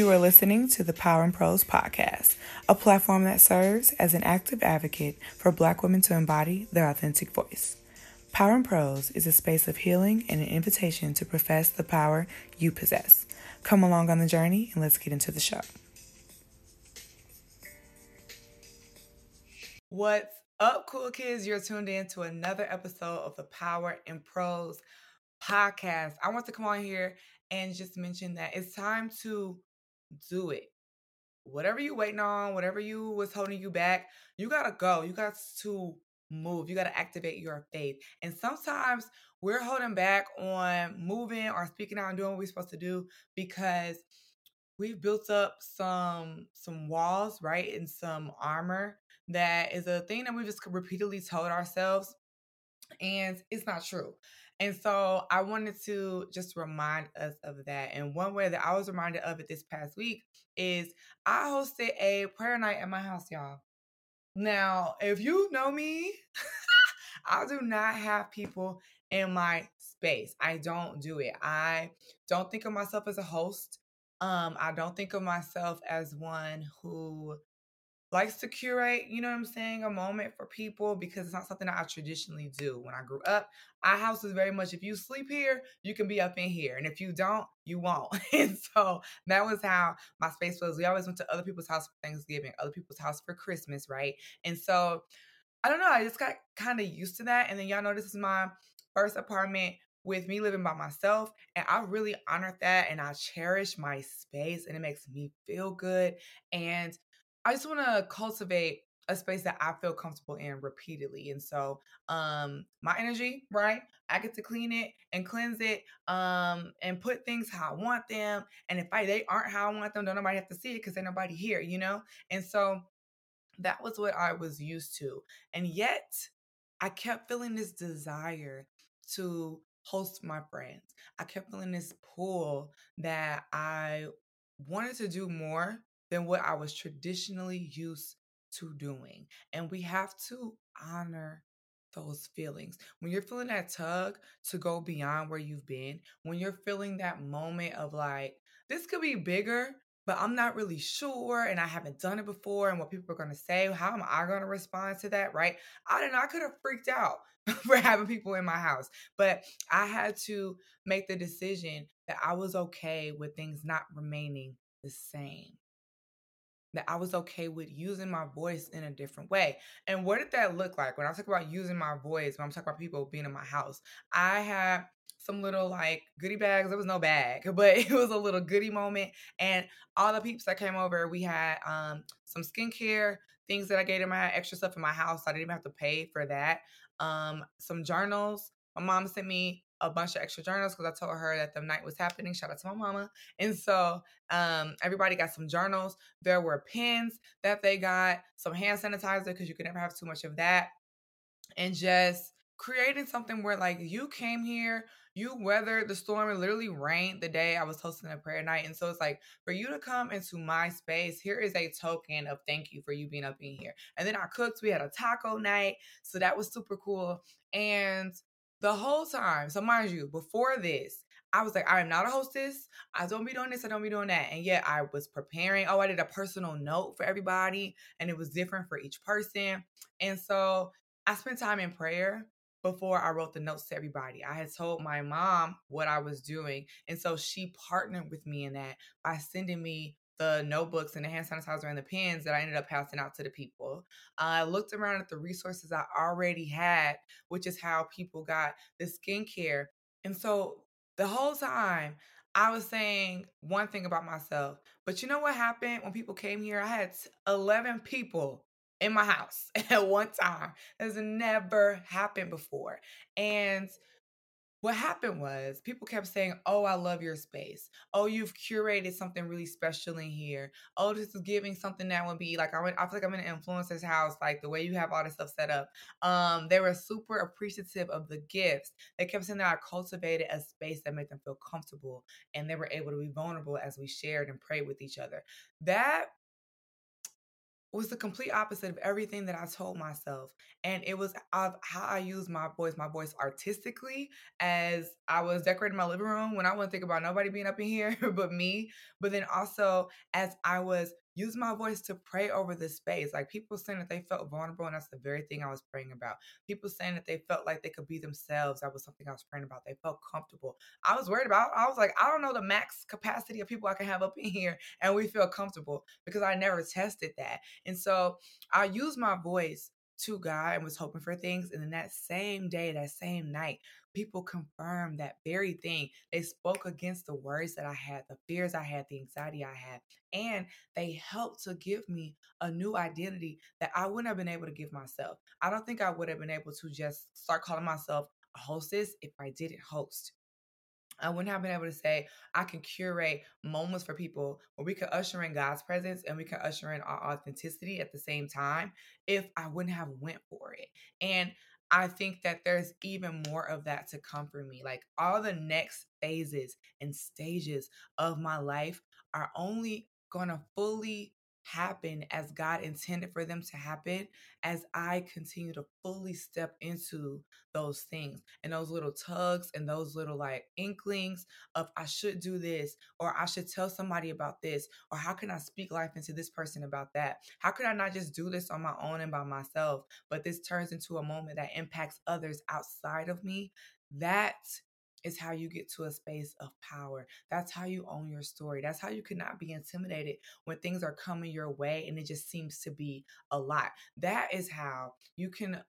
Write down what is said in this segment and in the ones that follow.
You are listening to the Power in Prose podcast, a platform that serves as an active advocate for Black women to embody their authentic voice. Power in Prose is a space of healing and an invitation to profess the power you possess. Come along on the journey and let's get into the show. What's up, cool kids? You're tuned in to another episode of the Power in Prose podcast. I want to come on here and just mention that it's time to do it. Whatever you waiting on, whatever you was holding you back, you gotta go. You got to move. You gotta activate your faith. And sometimes we're holding back on moving or speaking out and doing what we're supposed to do because we've built up some some walls, right? And some armor that is a thing that we've just repeatedly told ourselves and it's not true. And so I wanted to just remind us of that. And one way that I was reminded of it this past week is I hosted a prayer night at my house, y'all. Now, if you know me, I do not have people in my space. I don't do it. I don't think of myself as a host. Um, I don't think of myself as one who likes to curate, you know what I'm saying, a moment for people because it's not something that I traditionally do. When I grew up, our house is very much if you sleep here, you can be up in here. And if you don't, you won't. and so that was how my space was. We always went to other people's house for Thanksgiving, other people's house for Christmas, right? And so I don't know, I just got kind of used to that. And then y'all know this is my first apartment with me living by myself. And I really honored that and I cherish my space and it makes me feel good. And I just want to cultivate a space that I feel comfortable in repeatedly. And so um my energy, right? I get to clean it and cleanse it um and put things how I want them. And if I they aren't how I want them, don't nobody have to see it because there's nobody here, you know? And so that was what I was used to. And yet I kept feeling this desire to host my friends. I kept feeling this pull that I wanted to do more than what I was traditionally used to doing. And we have to honor those feelings. When you're feeling that tug to go beyond where you've been, when you're feeling that moment of like, this could be bigger, but I'm not really sure and I haven't done it before and what people are going to say, how am I going to respond to that, right? I don't know, I could have freaked out for having people in my house, but I had to make the decision that I was okay with things not remaining the same that I was okay with using my voice in a different way. And what did that look like? When I talk about using my voice, when I'm talking about people being in my house, I had some little like goodie bags. There was no bag, but it was a little goodie moment. And all the peeps that came over, we had um, some skincare things that I gave them. I had extra stuff in my house. So I didn't even have to pay for that. Um, some journals. My mom sent me a bunch of extra journals because I told her that the night was happening. Shout out to my mama. And so um, everybody got some journals. There were pens that they got, some hand sanitizer because you can never have too much of that. And just creating something where like you came here, you weathered the storm. It literally rained the day I was hosting a prayer night. And so it's like for you to come into my space, here is a token of thank you for you being up in here. And then I cooked. We had a taco night. So that was super cool. And the whole time. So mind you, before this, I was like, I am not a hostess. I don't be doing this. I don't be doing that. And yet I was preparing. Oh, I did a personal note for everybody, and it was different for each person. And so I spent time in prayer before I wrote the notes to everybody. I had told my mom what I was doing. And so she partnered with me in that by sending me the notebooks and the hand sanitizer and the pens that I ended up passing out to the people. I looked around at the resources I already had, which is how people got the skincare. And so the whole time, I was saying one thing about myself. But you know what happened when people came here? I had 11 people in my house at one time. That's never happened before. And what happened was people kept saying, Oh, I love your space. Oh, you've curated something really special in here. Oh, this is giving something that would be like, I, went, I feel like I'm in an influencer's house, like the way you have all this stuff set up. Um, they were super appreciative of the gifts. They kept saying that I cultivated a space that made them feel comfortable and they were able to be vulnerable as we shared and prayed with each other. That was the complete opposite of everything that I told myself. And it was of how I use my voice, my voice artistically, as I was decorating my living room when I wasn't think about nobody being up in here but me. But then also as I was use my voice to pray over this space. Like people saying that they felt vulnerable, and that's the very thing I was praying about. People saying that they felt like they could be themselves. That was something I was praying about. They felt comfortable. I was worried about. I was like, I don't know the max capacity of people I can have up in here, and we feel comfortable because I never tested that. And so I used my voice to God and was hoping for things. And then that same day, that same night, people confirmed that very thing. They spoke against the worries that I had, the fears I had, the anxiety I had, and they helped to give me a new identity that I wouldn't have been able to give myself. I don't think I would have been able to just start calling myself a hostess if I didn't host. I wouldn't have been able to say I can curate moments for people where we can usher in God's presence and we can usher in our authenticity at the same time if I wouldn't have went for it. And I think that there's even more of that to come for me. Like all the next phases and stages of my life are only going to fully happen as God intended for them to happen as I continue to fully step into those things and those little tugs and those little like inklings of I should do this or I should tell somebody about this or how can I speak life into this person about that? How can I not just do this on my own and by myself, but this turns into a moment that impacts others outside of me? That is how you get to a space of power. That's how you own your story. That's how you cannot be intimidated when things are coming your way and it just seems to be a lot. That is how you can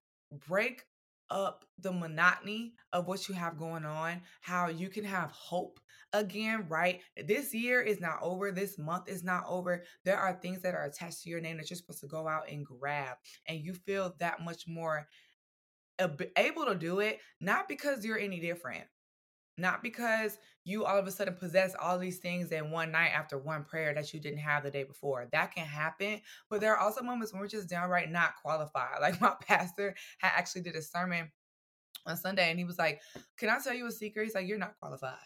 break up the monotony of what you have going on, how you can have hope again, right? This year is not over. This month is not over. There are things that are attached to your name that you're supposed to go out and grab, and you feel that much more able to do it, not because you're any different, not because you all of a sudden possess all these things in one night after one prayer that you didn't have the day before. That can happen. But there are also moments when we're just downright not qualified. Like my pastor had actually did a sermon on Sunday and he was like, Can I tell you a secret? He's like, You're not qualified.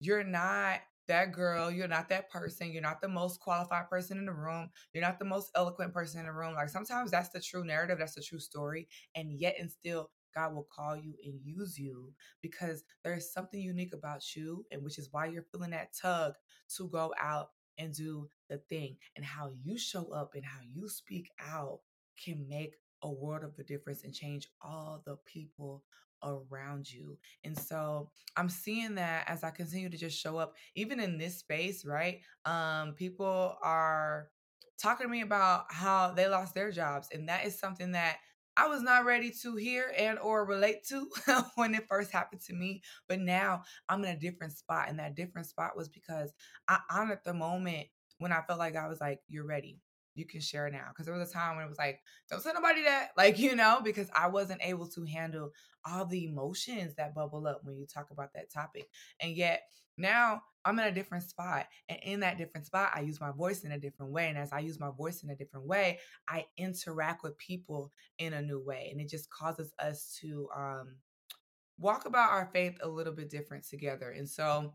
You're not that girl. You're not that person. You're not the most qualified person in the room. You're not the most eloquent person in the room. Like sometimes that's the true narrative, that's the true story. And yet and still God will call you and use you because there is something unique about you, and which is why you're feeling that tug to go out and do the thing. And how you show up and how you speak out can make a world of a difference and change all the people around you. And so I'm seeing that as I continue to just show up, even in this space, right? Um, people are talking to me about how they lost their jobs. And that is something that I was not ready to hear and or relate to when it first happened to me. But now I'm in a different spot. And that different spot was because I honored the moment when I felt like I was like, you're ready. You can share now. Because there was a time when it was like, don't tell nobody that. Like, you know, because I wasn't able to handle all the emotions that bubble up when you talk about that topic. And yet now I'm in a different spot. And in that different spot, I use my voice in a different way. And as I use my voice in a different way, I interact with people in a new way. And it just causes us to um, walk about our faith a little bit different together. And so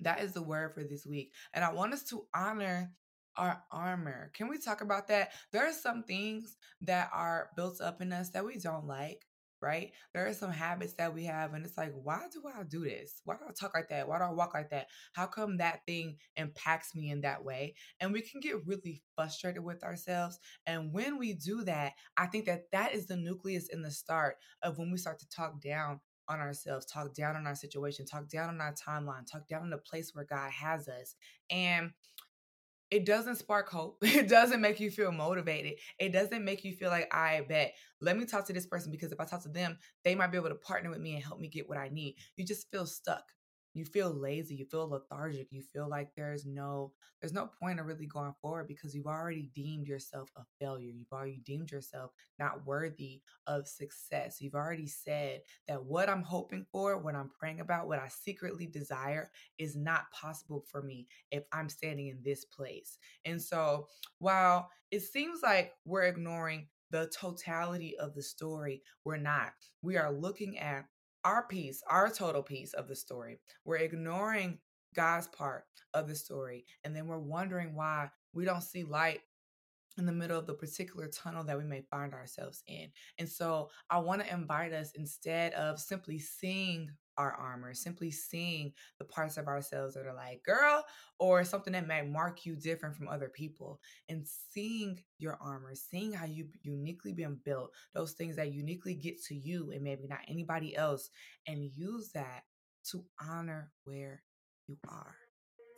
that is the word for this week. And I want us to honor our armor. Can we talk about that? There are some things that are built up in us that we don't like right? There are some habits that we have, and it's like, why do I do this? Why do I talk like that? Why do I walk like that? How come that thing impacts me in that way? And we can get really frustrated with ourselves. And when we do that, I think that that is the nucleus in the start of when we start to talk down on ourselves, talk down on our situation, talk down on our timeline, talk down on the place where God has us. And it doesn't spark hope. It doesn't make you feel motivated. It doesn't make you feel like, I bet, let me talk to this person because if I talk to them, they might be able to partner with me and help me get what I need. You just feel stuck you feel lazy you feel lethargic you feel like there's no there's no point of really going forward because you've already deemed yourself a failure. You've already deemed yourself not worthy of success. You've already said that what i'm hoping for what i'm praying about what i secretly desire is not possible for me if i'm standing in this place. And so while it seems like we're ignoring the totality of the story we're not. We are looking at our piece, our total piece of the story. We're ignoring God's part of the story. And then we're wondering why we don't see light in the middle of the particular tunnel that we may find ourselves in. And so I want to invite us instead of simply seeing our armor, simply seeing the parts of ourselves that are like, girl, or something that might mark you different from other people, and seeing your armor, seeing how you've uniquely been built, those things that uniquely get to you and maybe not anybody else, and use that to honor where you are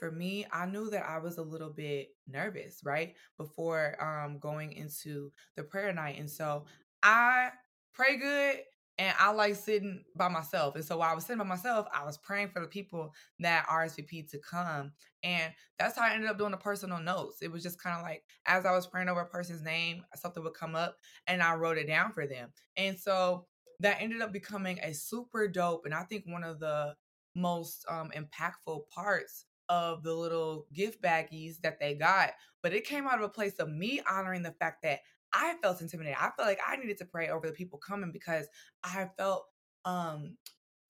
for me, I knew that I was a little bit nervous, right? Before um going into the prayer night. And so I pray good and I like sitting by myself. And so while I was sitting by myself, I was praying for the people that RSVP to come. And that's how I ended up doing the personal notes. It was just kind of like as I was praying over a person's name, something would come up and I wrote it down for them. And so that ended up becoming a super dope and I think one of the most um, impactful parts of the little gift baggies that they got, but it came out of a place of me honoring the fact that I felt intimidated. I felt like I needed to pray over the people coming because I felt um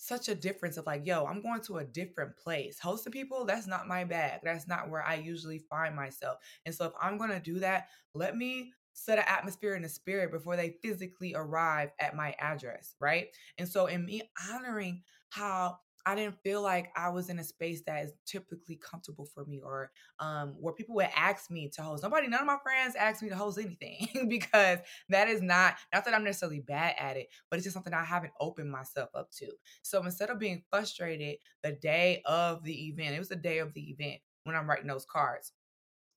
such a difference of like, yo, I'm going to a different place. Hosting people, that's not my bag. That's not where I usually find myself. And so if I'm going to do that, let me set an atmosphere in the spirit before they physically arrive at my address, right? And so in me honoring how I didn't feel like I was in a space that is typically comfortable for me or um, where people would ask me to host. Nobody, none of my friends asked me to host anything because that is not, not that I'm necessarily bad at it, but it's just something I haven't opened myself up to. So instead of being frustrated the day of the event, it was the day of the event when I'm writing those cards.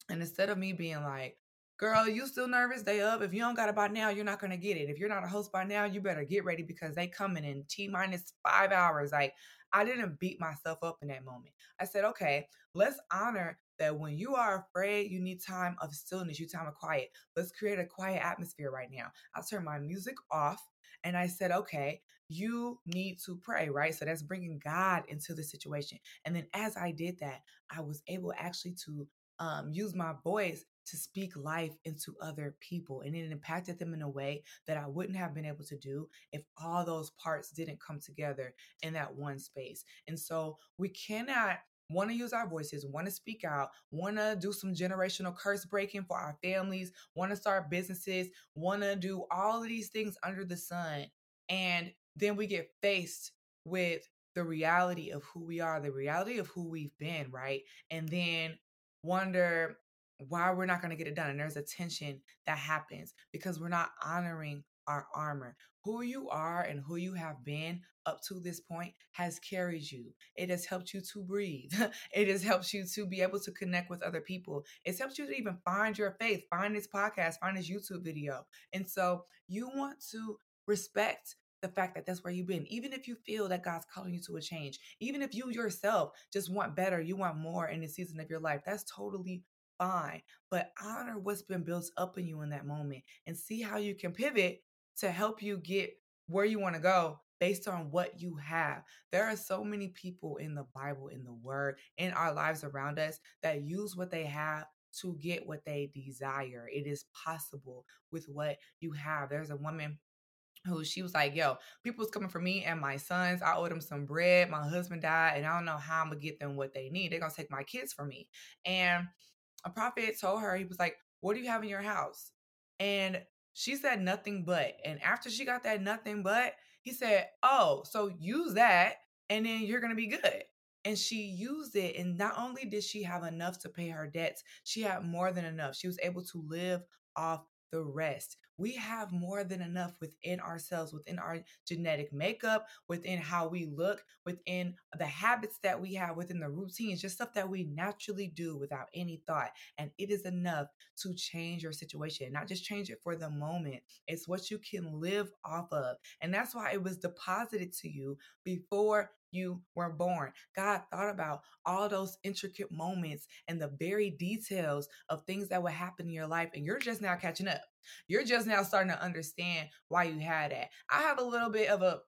And instead of me being like, girl, you still nervous? Day up. If you don't got it by now, you're not gonna get it. If you're not a host by now, you better get ready because they coming in T minus five hours. Like I didn't beat myself up in that moment. I said, okay, let's honor that when you are afraid, you need time of stillness, you time of quiet. Let's create a quiet atmosphere right now. I turned my music off and I said, okay, you need to pray, right? So that's bringing God into the situation. And then as I did that, I was able actually to um, use my voice to speak life into other people. And it impacted them in a way that I wouldn't have been able to do if all those parts didn't come together in that one space. And so we cannot want to use our voices, want to speak out, want to do some generational curse breaking for our families, want to start businesses, want to do all of these things under the sun. And then we get faced with the reality of who we are, the reality of who we've been, right? And then wonder why we're not going to get it done. And there's a tension that happens because we're not honoring our armor. Who you are and who you have been up to this point has carried you. It has helped you to breathe. it has helped you to be able to connect with other people. It's helped you to even find your faith, find this podcast, find this YouTube video. And so you want to respect the fact that that's where you've been. Even if you feel that God's calling you to a change, even if you yourself just want better, you want more in the season of your life, that's totally fine. But honor what's been built up in you in that moment and see how you can pivot to help you get where you want to go based on what you have. There are so many people in the Bible, in the Word, in our lives around us that use what they have to get what they desire. It is possible with what you have. There's a woman who she was like, yo, people's coming for me and my sons. I owe them some bread. My husband died, and I don't know how I'm gonna get them what they need. They're gonna take my kids from me. And a prophet told her, he was like, What do you have in your house? And she said nothing but. And after she got that nothing but, he said, Oh, so use that and then you're gonna be good. And she used it. And not only did she have enough to pay her debts, she had more than enough. She was able to live off the rest we have more than enough within ourselves, within our genetic makeup, within how we look, within the habits that we have, within the routines, just stuff that we naturally do without any thought. And it is enough to change your situation, not just change it for the moment. It's what you can live off of. And that's why it was deposited to you before you were born. God thought about all those intricate moments and the very details of things that would happen in your life, and you're just now catching up. You're just now starting to understand why you had that. I have a little bit of a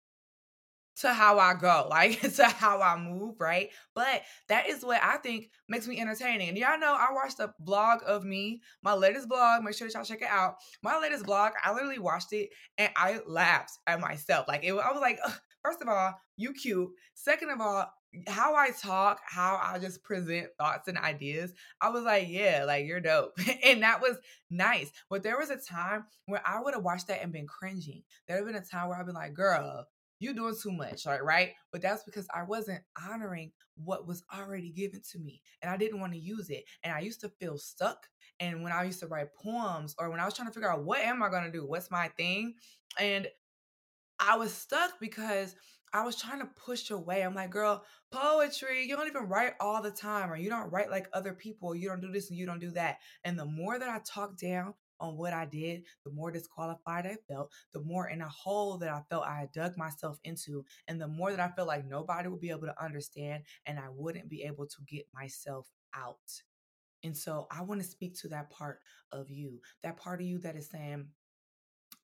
to how I go, like to how I move, right? But that is what I think makes me entertaining. And y'all know I watched a blog of me, my latest blog. Make sure that y'all check it out. My latest blog, I literally watched it and I laughed at myself. Like it, I was like, first of all, you cute. Second of all, how I talk, how I just present thoughts and ideas, I was like, yeah, like you're dope. and that was nice. But there was a time where I would have watched that and been cringing. There have been a time where I've been like, girl, you doing too much, like, right? But that's because I wasn't honoring what was already given to me and I didn't want to use it. And I used to feel stuck. And when I used to write poems or when I was trying to figure out what am I going to do? What's my thing? And I was stuck because I was trying to push away. I'm like, girl, poetry, you don't even write all the time, or you don't write like other people, you don't do this and you don't do that. And the more that I talked down on what I did, the more disqualified I felt, the more in a hole that I felt I had dug myself into, and the more that I felt like nobody would be able to understand and I wouldn't be able to get myself out. And so I want to speak to that part of you, that part of you that is saying,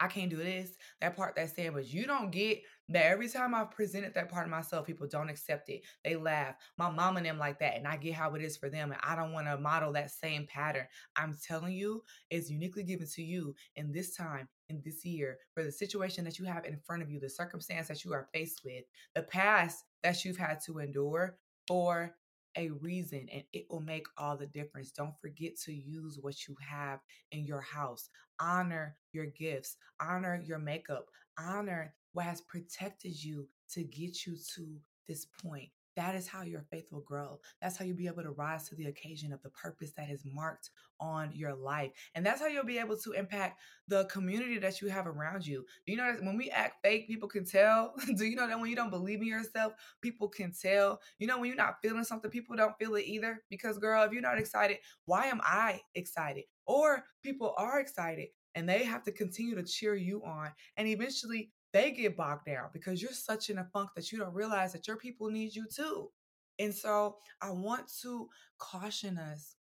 I can't do this. That part that but you don't get that every time I've presented that part of myself, people don't accept it. They laugh. My mom and them like that. And I get how it is for them. And I don't want to model that same pattern. I'm telling you, it's uniquely given to you in this time, in this year, for the situation that you have in front of you, the circumstance that you are faced with, the past that you've had to endure for a reason and it will make all the difference. Don't forget to use what you have in your house. Honor your gifts, honor your makeup, honor what has protected you to get you to this point. That is how your faith will grow. That's how you'll be able to rise to the occasion of the purpose that is marked on your life. And that's how you'll be able to impact the community that you have around you. Do you know that when we act fake, people can tell? Do you know that when you don't believe in yourself, people can tell? You know, when you're not feeling something, people don't feel it either. Because, girl, if you're not excited, why am I excited? Or people are excited and they have to continue to cheer you on. And eventually, they get bogged down because you're such in a funk that you don't realize that your people need you too. And so I want to caution us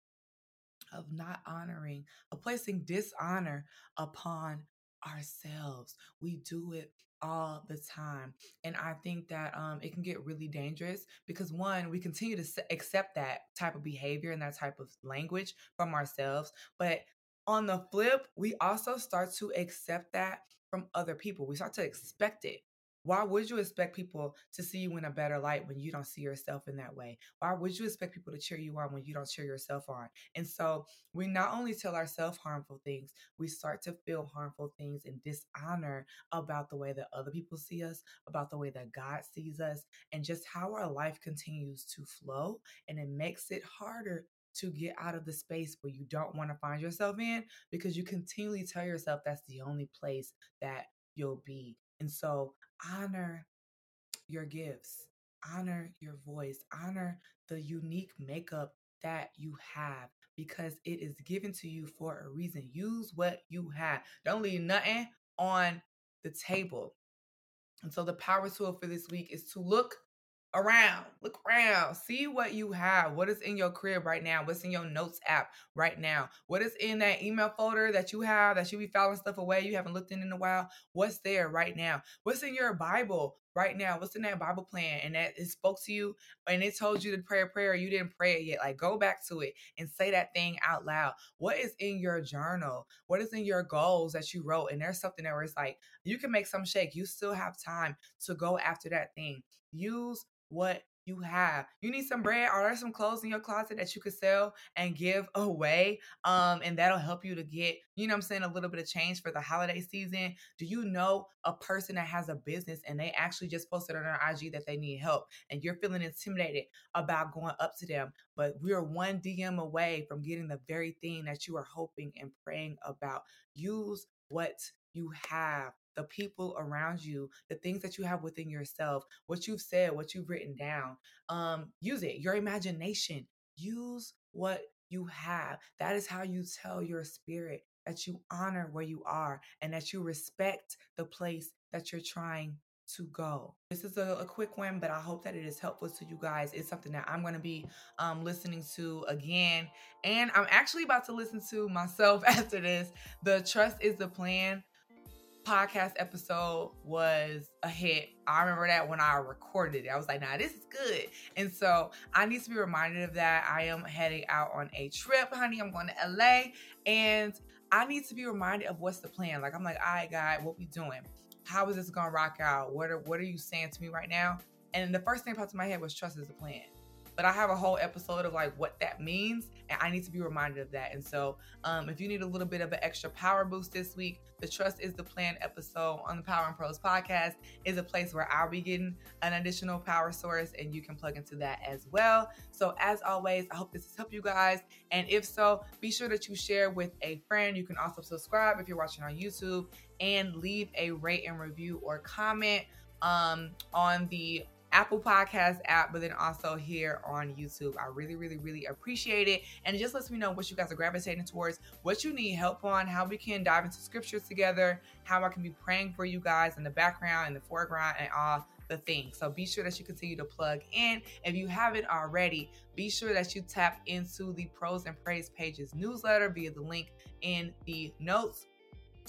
of not honoring, of placing dishonor upon ourselves. We do it all the time. And I think that um, it can get really dangerous because, one, we continue to accept that type of behavior and that type of language from ourselves. But on the flip, we also start to accept that from other people. We start to expect it. Why would you expect people to see you in a better light when you don't see yourself in that way? Why would you expect people to cheer you on when you don't cheer yourself on? And so we not only tell ourselves harmful things, we start to feel harmful things and dishonor about the way that other people see us, about the way that God sees us, and just how our life continues to flow. And it makes it harder to get out of the space where you don't want to find yourself in because you continually tell yourself that's the only place that you'll be. And so honor your gifts, honor your voice, honor the unique makeup that you have because it is given to you for a reason. Use what you have. Don't leave nothing on the table. And so the power tool for this week is to look around, look around, see what you have. What is in your crib right now? What's in your notes app right now? What is in that email folder that you have that you be filing stuff away you haven't looked in in a while? What's there right now? What's in your Bible right now? What's in that Bible plan? And that it spoke to you and it told you to pray a prayer, you didn't pray it yet. Like go back to it and say that thing out loud. What is in your journal? What is in your goals that you wrote? And there's something there where it's like you can make some shake. You still have time to go after that thing. Use what you have. You need some bread. Are there some clothes in your closet that you could sell and give away? Um, and that'll help you to get, you know I'm saying, a little bit of change for the holiday season. Do you know a person that has a business and they actually just posted on their IG that they need help and you're feeling intimidated about going up to them? But we are one DM away from getting the very thing that you are hoping and praying about. Use what you have the people around you, the things that you have within yourself, what you've said, what you've written down. Um, use it, your imagination. Use what you have. That is how you tell your spirit that you honor where you are and that you respect the place that you're trying to go. This is a, a, quick one, but I hope that it is helpful to you guys. It's something that I'm going to be um, listening to again. And I'm actually about to listen to myself after this. The Trust is the Plan podcast episode was a hit. I remember that when I recorded it. I was like, nah, this is good. And so I need to be reminded of that. I am heading out on a trip, honey. I'm going to LA and I need to be reminded of what's the plan. Like I'm like, all right, God, what we doing? How is this gonna rock out? What are what are you saying to me right now? And the first thing that popped in my head was trust is the plan but I have a whole episode of like what that means, and I need to be reminded of that. And so, um, if you need a little bit of an extra power boost this week, the Trust is the Plan episode on the Power in Prose podcast is a place where I'll be getting an additional power source, and you can plug into that as well. So, as always, I hope this has helped you guys, and if so, be sure that you share with a friend. You can also subscribe if you're watching on YouTube, and leave a rate and review or comment um, on the Apple Podcast app, but then also here on YouTube. I really, really, really appreciate it. And it just lets me know what you guys are gravitating towards, what you need help on, how we can dive into scriptures together, how I can be praying for you guys in the background, in the foreground, and all the things. So be sure that you continue to plug in. If you haven't already, be sure that you tap into the Prose and Praise Pages newsletter via the link in the notes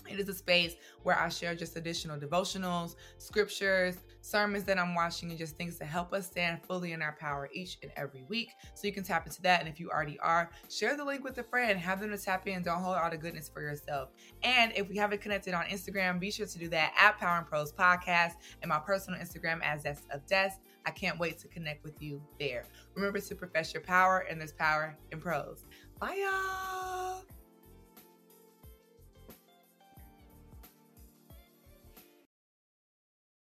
it is a space where I share just additional devotionals, scriptures, sermons that I'm watching, and just things to help us stand fully in our power each and every week. So you can tap into that. And if you already are, share the link with a friend, have them to tap in. Don't hold all the goodness for yourself. And if we haven't connected on Instagram, be sure to do that at Power in Prose Podcast and my personal Instagram as Zest of Des. I can't wait to connect with you there. Remember to profess your power, and there's power in prose. Bye, y'all.